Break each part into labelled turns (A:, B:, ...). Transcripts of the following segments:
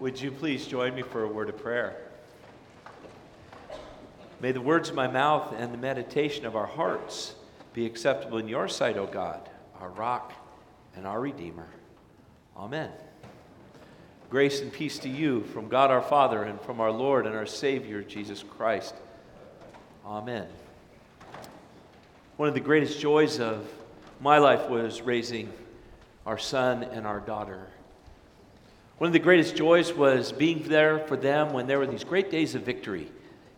A: Would you please join me for a word of prayer? May the words of my mouth and the meditation of our hearts be acceptable in your sight, O God, our rock and our Redeemer. Amen. Grace and peace to you from God our Father and from our Lord and our Savior, Jesus Christ. Amen. One of the greatest joys of my life was raising our son and our daughter. One of the greatest joys was being there for them when there were these great days of victory.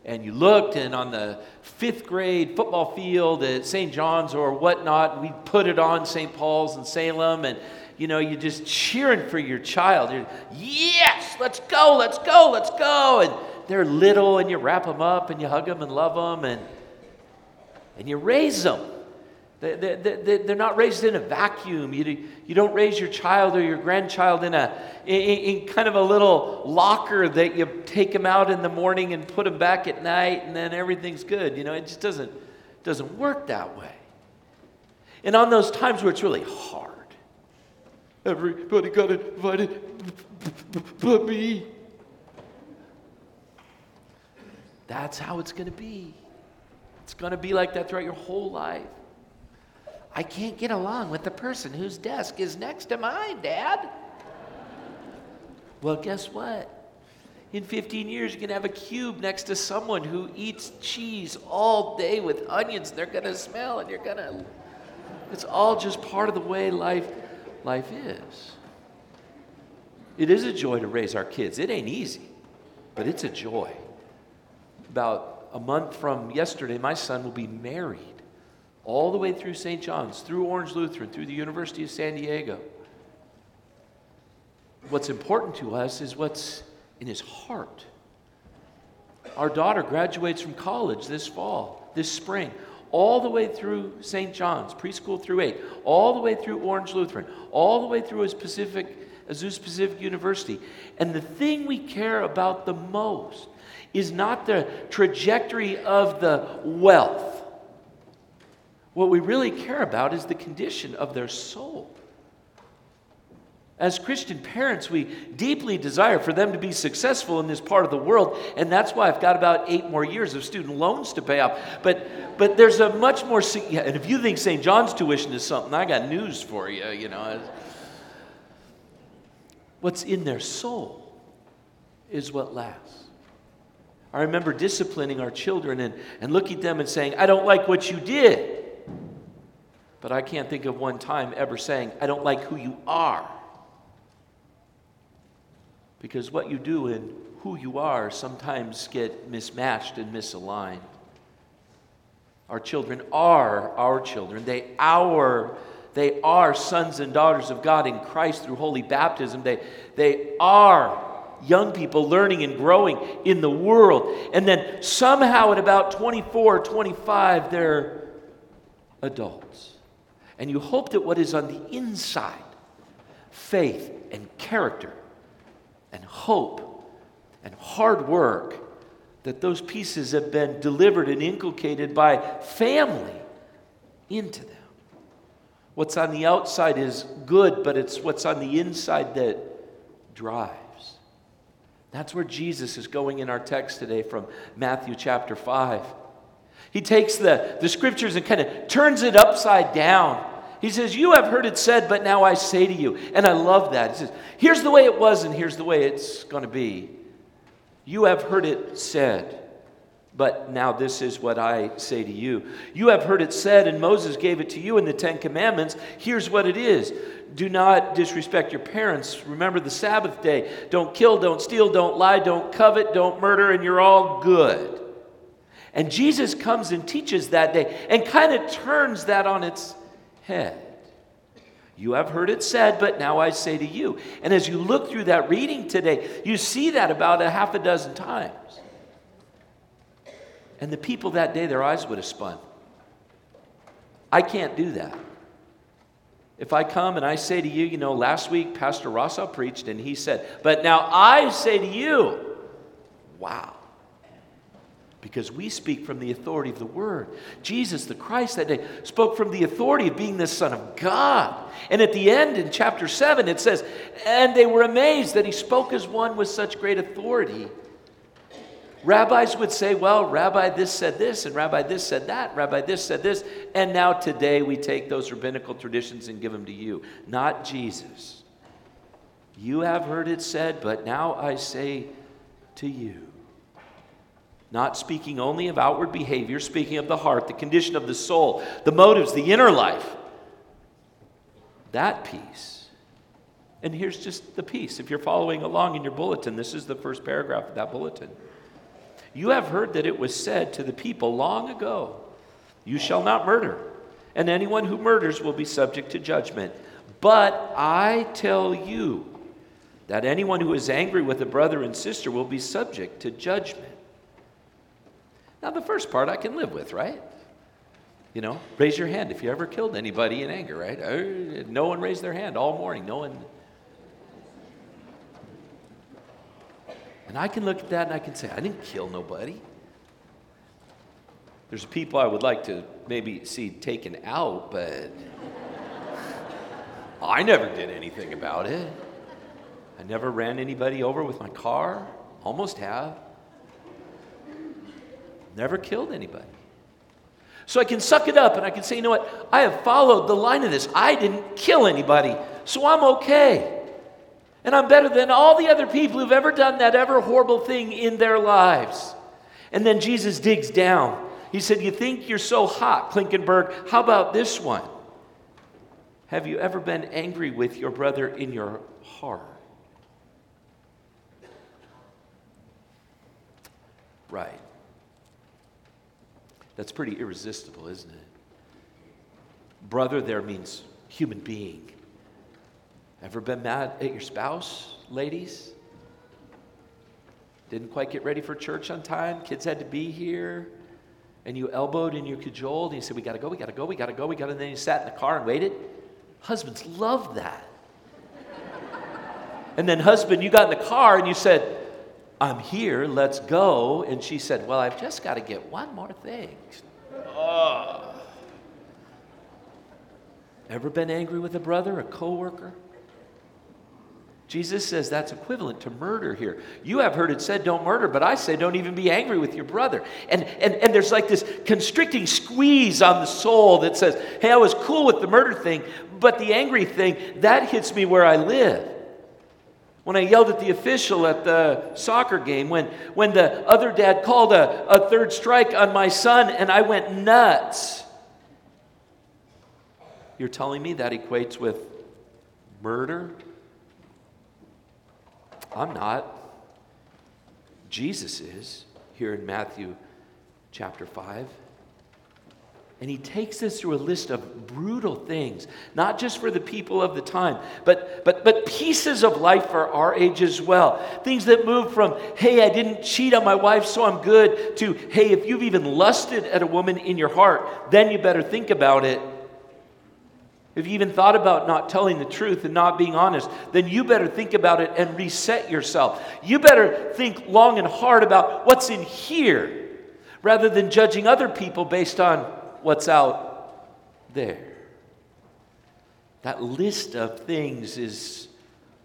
A: And you looked, and on the fifth grade football field at St. John's or whatnot, we put it on St. Paul's in Salem, and you know, you're just cheering for your child. You're, yes, let's go, let's go, let's go. And they're little, and you wrap them up, and you hug them and love them, and, and you raise them. They're not raised in a vacuum. You, you don't raise your child or your grandchild in, a, in, in kind of a little locker that you take them out in the morning and put them back at night and then everything's good. You know, it just doesn't, doesn't work that way. And on those times where it's really hard, everybody got invited but me. That's how it's going to be. It's going to be like that throughout your whole life. I can't get along with the person whose desk is next to mine, Dad. Well, guess what? In 15 years, you're going to have a cube next to someone who eats cheese all day with onions. They're going to smell, and you're going to. It's all just part of the way life, life is. It is a joy to raise our kids. It ain't easy, but it's a joy. About a month from yesterday, my son will be married all the way through St. John's, through Orange Lutheran, through the University of San Diego. What's important to us is what's in his heart. Our daughter graduates from college this fall, this spring, all the way through St. John's, preschool through eight, all the way through Orange Lutheran, all the way through his Pacific, Azusa Pacific University. And the thing we care about the most is not the trajectory of the wealth what we really care about is the condition of their soul. As Christian parents, we deeply desire for them to be successful in this part of the world, and that's why I've got about eight more years of student loans to pay off. But, but there's a much more, yeah, and if you think St. John's tuition is something, I got news for you, you know. What's in their soul is what lasts. I remember disciplining our children and, and looking at them and saying, I don't like what you did. But I can't think of one time ever saying, I don't like who you are. Because what you do and who you are sometimes get mismatched and misaligned. Our children are our children. They our they are sons and daughters of God in Christ through holy baptism. They, they are young people learning and growing in the world. And then somehow at about 24, 25, they're adults. And you hope that what is on the inside, faith and character and hope and hard work, that those pieces have been delivered and inculcated by family into them. What's on the outside is good, but it's what's on the inside that drives. That's where Jesus is going in our text today from Matthew chapter 5. He takes the, the scriptures and kind of turns it upside down he says, You have heard it said, but now I say to you. And I love that. He says, Here's the way it was, and here's the way it's going to be. You have heard it said, but now this is what I say to you. You have heard it said, and Moses gave it to you in the Ten Commandments. Here's what it is Do not disrespect your parents. Remember the Sabbath day. Don't kill, don't steal, don't lie, don't covet, don't murder, and you're all good. And Jesus comes and teaches that day and kind of turns that on its head. You have heard it said, but now I say to you. And as you look through that reading today, you see that about a half a dozen times. And the people that day, their eyes would have spun. I can't do that. If I come and I say to you, you know, last week Pastor Rosso preached and he said, but now I say to you, wow. Because we speak from the authority of the Word. Jesus, the Christ that day, spoke from the authority of being the Son of God. And at the end, in chapter 7, it says, And they were amazed that he spoke as one with such great authority. Rabbis would say, Well, Rabbi this said this, and Rabbi this said that, Rabbi this said this. And now today we take those rabbinical traditions and give them to you, not Jesus. You have heard it said, but now I say to you not speaking only of outward behavior, speaking of the heart, the condition of the soul, the motives, the inner life. That peace. And here's just the piece. If you're following along in your bulletin, this is the first paragraph of that bulletin. You have heard that it was said to the people long ago, You shall not murder, and anyone who murders will be subject to judgment. But I tell you that anyone who is angry with a brother and sister will be subject to judgment. Now, the first part I can live with, right? You know, raise your hand if you ever killed anybody in anger, right? Uh, no one raised their hand all morning. No one. And I can look at that and I can say, I didn't kill nobody. There's people I would like to maybe see taken out, but I never did anything about it. I never ran anybody over with my car. Almost have. Never killed anybody. So I can suck it up and I can say, you know what? I have followed the line of this. I didn't kill anybody, so I'm okay. And I'm better than all the other people who've ever done that ever horrible thing in their lives. And then Jesus digs down. He said, You think you're so hot, Klinkenberg? How about this one? Have you ever been angry with your brother in your heart? Right. That's pretty irresistible, isn't it? Brother there means human being. Ever been mad at your spouse, ladies? Didn't quite get ready for church on time? Kids had to be here? And you elbowed and you cajoled and you said, We gotta go, we gotta go, we gotta go, we gotta, and then you sat in the car and waited? Husbands love that. and then, husband, you got in the car and you said, I'm here, let's go. And she said, Well, I've just got to get one more thing. Oh. Ever been angry with a brother, a coworker? Jesus says that's equivalent to murder here. You have heard it said, don't murder, but I say, don't even be angry with your brother. And, and, and there's like this constricting squeeze on the soul that says, hey, I was cool with the murder thing, but the angry thing, that hits me where I live when I yelled at the official at the soccer game, when, when the other dad called a, a third strike on my son and I went nuts. You're telling me that equates with murder? I'm not. Jesus is here in Matthew chapter 5. And he takes us through a list of brutal things, not just for the people of the time, but, but, but pieces of life for our age as well. Things that move from, hey, I didn't cheat on my wife, so I'm good, to, hey, if you've even lusted at a woman in your heart, then you better think about it. If you even thought about not telling the truth and not being honest, then you better think about it and reset yourself. You better think long and hard about what's in here rather than judging other people based on what's out there. That list of things is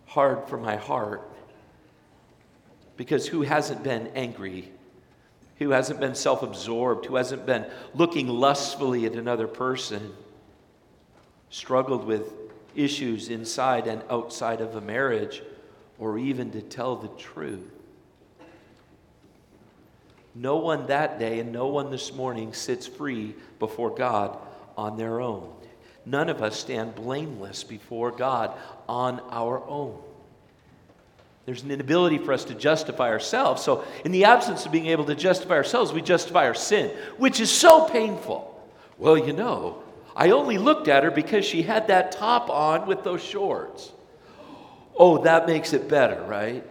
A: hard for my heart because who hasn't been angry? Who hasn't been self absorbed? Who hasn't been looking lustfully at another person? Struggled with issues inside and outside of a marriage, or even to tell the truth. No one that day and no one this morning sits free before God on their own. None of us stand blameless before God on our own. There's an inability for us to justify ourselves. So, in the absence of being able to justify ourselves, we justify our sin, which is so painful. Well, you know, I only looked at her because she had that top on with those shorts. Oh, that makes it better, right?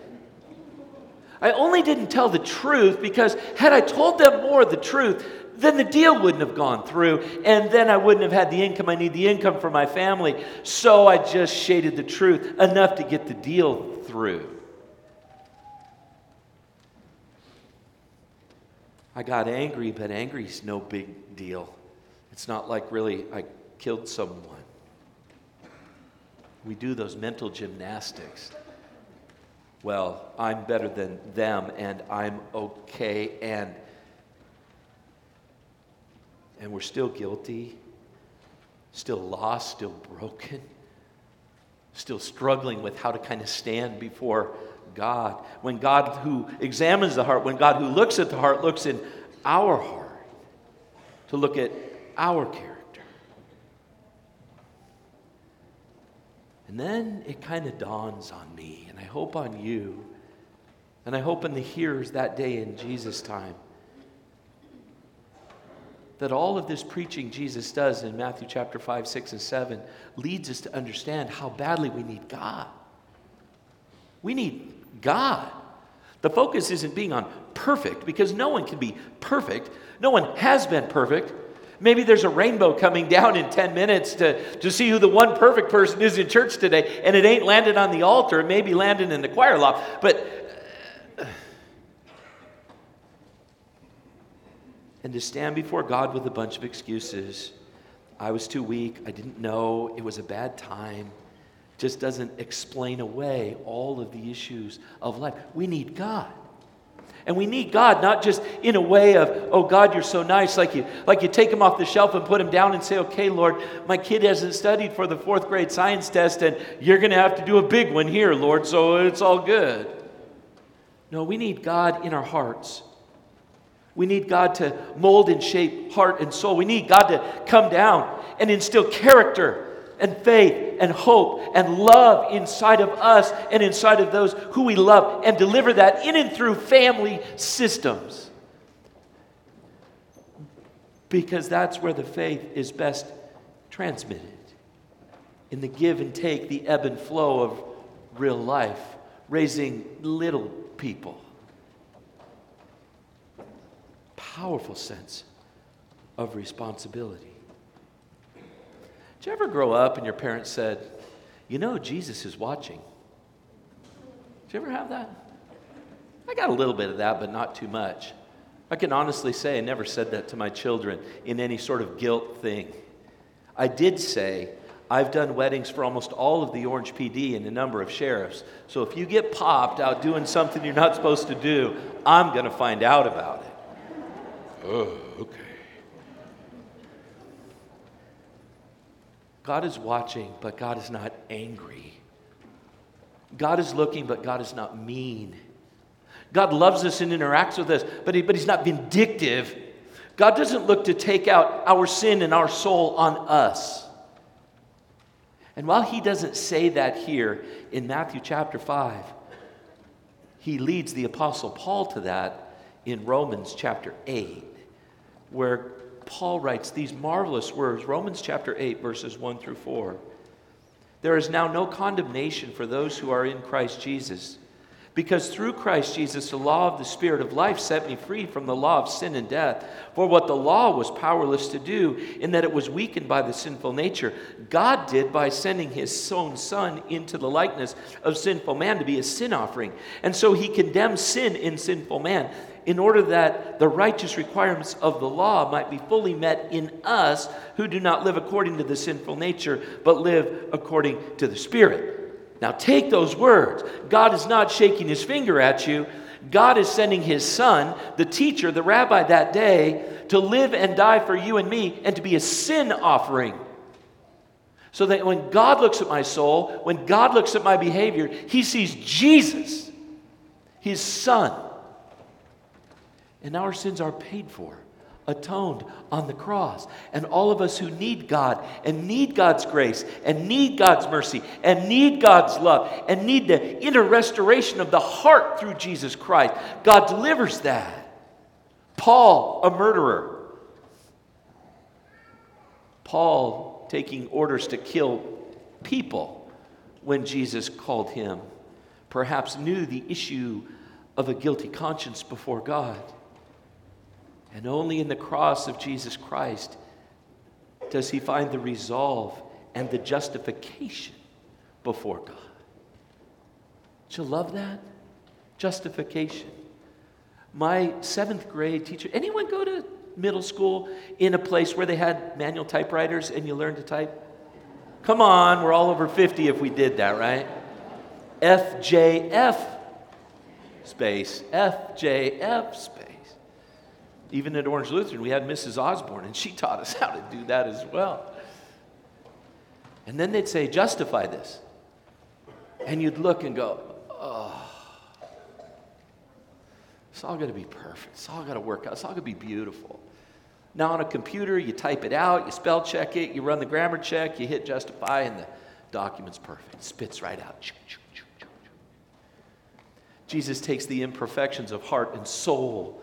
A: I only didn't tell the truth because had I told them more of the truth, then the deal wouldn't have gone through, and then I wouldn't have had the income. I need the income for my family. So I just shaded the truth enough to get the deal through. I got angry, but angry's no big deal. It's not like really I killed someone. We do those mental gymnastics. Well, I'm better than them and I'm okay and and we're still guilty, still lost, still broken, still struggling with how to kind of stand before God. When God who examines the heart, when God who looks at the heart looks in our heart to look at our character. And then it kind of dawns on me, and I hope on you, and I hope in the hearers that day in Jesus' time, that all of this preaching Jesus does in Matthew chapter 5, 6, and 7 leads us to understand how badly we need God. We need God. The focus isn't being on perfect because no one can be perfect. No one has been perfect. Maybe there's a rainbow coming down in 10 minutes to, to see who the one perfect person is in church today, and it ain't landed on the altar. It may be landed in the choir loft. But, uh, and to stand before God with a bunch of excuses. I was too weak. I didn't know. It was a bad time just doesn't explain away all of the issues of life. We need God. And we need God not just in a way of, oh God, you're so nice, like you, like you take him off the shelf and put him down and say, okay, Lord, my kid hasn't studied for the fourth grade science test, and you're going to have to do a big one here, Lord, so it's all good. No, we need God in our hearts. We need God to mold and shape heart and soul. We need God to come down and instill character and faith and hope and love inside of us and inside of those who we love and deliver that in and through family systems. Because that's where the faith is best transmitted in the give and take, the ebb and flow of real life, raising little people. Powerful sense of responsibility. Did you ever grow up and your parents said, You know, Jesus is watching? Did you ever have that? I got a little bit of that, but not too much. I can honestly say I never said that to my children in any sort of guilt thing. I did say, I've done weddings for almost all of the Orange PD and a number of sheriffs. So if you get popped out doing something you're not supposed to do, I'm going to find out about it. Oh, God is watching, but God is not angry. God is looking, but God is not mean. God loves us and interacts with us, but, he, but He's not vindictive. God doesn't look to take out our sin and our soul on us. And while He doesn't say that here in Matthew chapter 5, He leads the Apostle Paul to that in Romans chapter 8, where Paul writes these marvelous words Romans chapter 8, verses 1 through 4. There is now no condemnation for those who are in Christ Jesus. Because through Christ Jesus, the law of the Spirit of life set me free from the law of sin and death. For what the law was powerless to do, in that it was weakened by the sinful nature, God did by sending his own Son into the likeness of sinful man to be a sin offering. And so he condemned sin in sinful man in order that the righteous requirements of the law might be fully met in us who do not live according to the sinful nature, but live according to the Spirit. Now, take those words. God is not shaking his finger at you. God is sending his son, the teacher, the rabbi that day, to live and die for you and me and to be a sin offering. So that when God looks at my soul, when God looks at my behavior, he sees Jesus, his son and our sins are paid for, atoned on the cross. And all of us who need God and need God's grace and need God's mercy and need God's love and need the inner restoration of the heart through Jesus Christ, God delivers that. Paul, a murderer. Paul taking orders to kill people when Jesus called him, perhaps knew the issue of a guilty conscience before God. And only in the cross of Jesus Christ does he find the resolve and the justification before God. Do you love that? Justification. My seventh grade teacher, anyone go to middle school in a place where they had manual typewriters and you learned to type? Come on, we're all over 50 if we did that, right? FJF space, FJF space. Even at Orange Lutheran, we had Mrs. Osborne, and she taught us how to do that as well. And then they'd say, justify this. And you'd look and go, oh, it's all going to be perfect. It's all going to work out. It's all going to be beautiful. Now, on a computer, you type it out, you spell check it, you run the grammar check, you hit justify, and the document's perfect. It spits right out. Jesus takes the imperfections of heart and soul,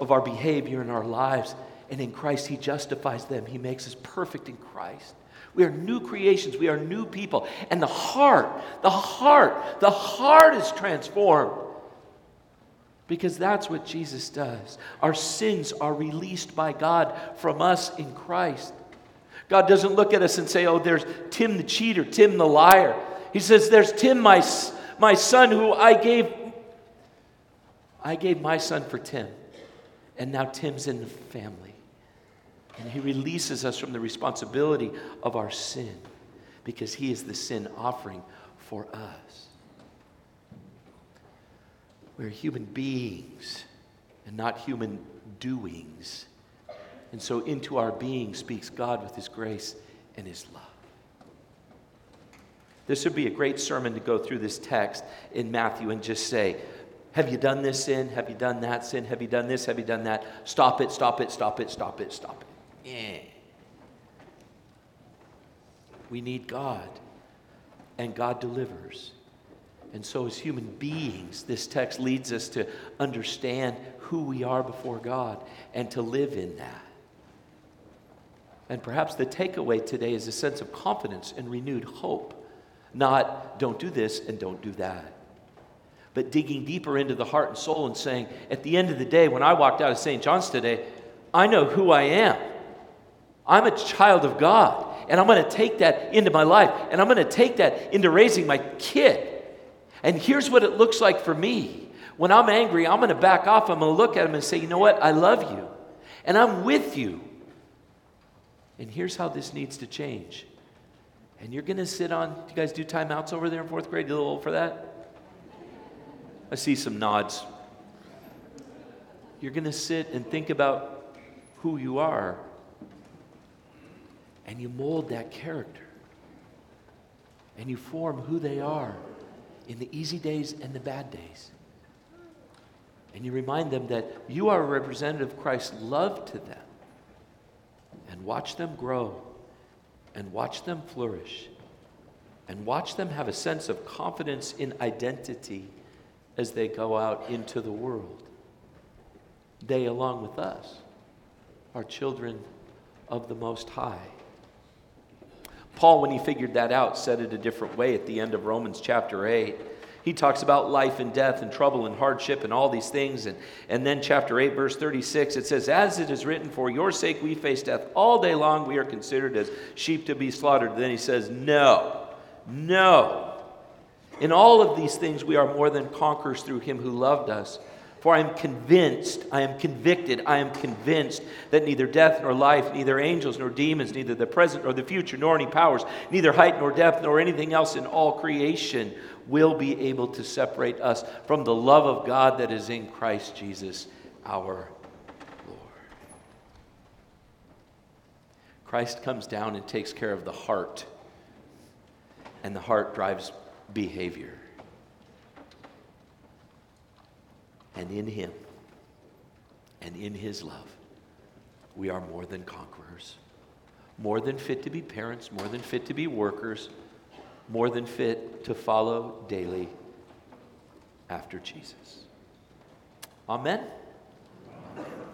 A: of our behavior in our lives, and in Christ, He justifies them. He makes us perfect in Christ. We are new creations. We are new people. And the heart, the heart, the heart is transformed. Because that's what Jesus does. Our sins are released by God from us in Christ. God doesn't look at us and say, oh, there's Tim the cheater, Tim the liar. He says, there's Tim, my, my son, who I gave. I gave my son for Tim. And now Tim's in the family. And he releases us from the responsibility of our sin because he is the sin offering for us. We're human beings and not human doings. And so into our being speaks God with his grace and his love. This would be a great sermon to go through this text in Matthew and just say, Have you done this sin? Have you done that sin? Have you done this? Have you done that? Stop it, stop it, stop it, stop it, stop it. Eh. We need God, and God delivers. And so, as human beings, this text leads us to understand who we are before God and to live in that. And perhaps the takeaway today is a sense of confidence and renewed hope, not don't do this and don't do that. But digging deeper into the heart and soul and saying, at the end of the day, when I walked out of St. John's today, I know who I am. I'm a child of God, and I'm going to take that into my life, and I'm going to take that into raising my kid. And here's what it looks like for me. When I'm angry, I'm going to back off. I'm going to look at him and say, You know what? I love you, and I'm with you. And here's how this needs to change. And you're going to sit on, do you guys do timeouts over there in fourth grade? You a little old for that? I see some nods. You're going to sit and think about who you are and you mold that character and you form who they are in the easy days and the bad days. And you remind them that you are a representative of Christ's love to them. And watch them grow and watch them flourish and watch them have a sense of confidence in identity as they go out into the world. They, along with us, are children of the Most High. Paul, when he figured that out, said it a different way at the end of Romans chapter 8. He talks about life and death and trouble and hardship and all these things. And, and then, chapter 8, verse 36, it says, As it is written, For your sake we face death. All day long we are considered as sheep to be slaughtered. Then he says, No, no. In all of these things we are more than conquerors through him who loved us. For I am convinced, I am convicted, I am convinced that neither death nor life, neither angels nor demons, neither the present nor the future, nor any powers, neither height nor depth, nor anything else in all creation will be able to separate us from the love of God that is in Christ Jesus our Lord. Christ comes down and takes care of the heart, and the heart drives behavior. And in Him and in His love, we are more than conquerors, more than fit to be parents, more than fit to be workers, more than fit to follow daily after Jesus. Amen. Amen.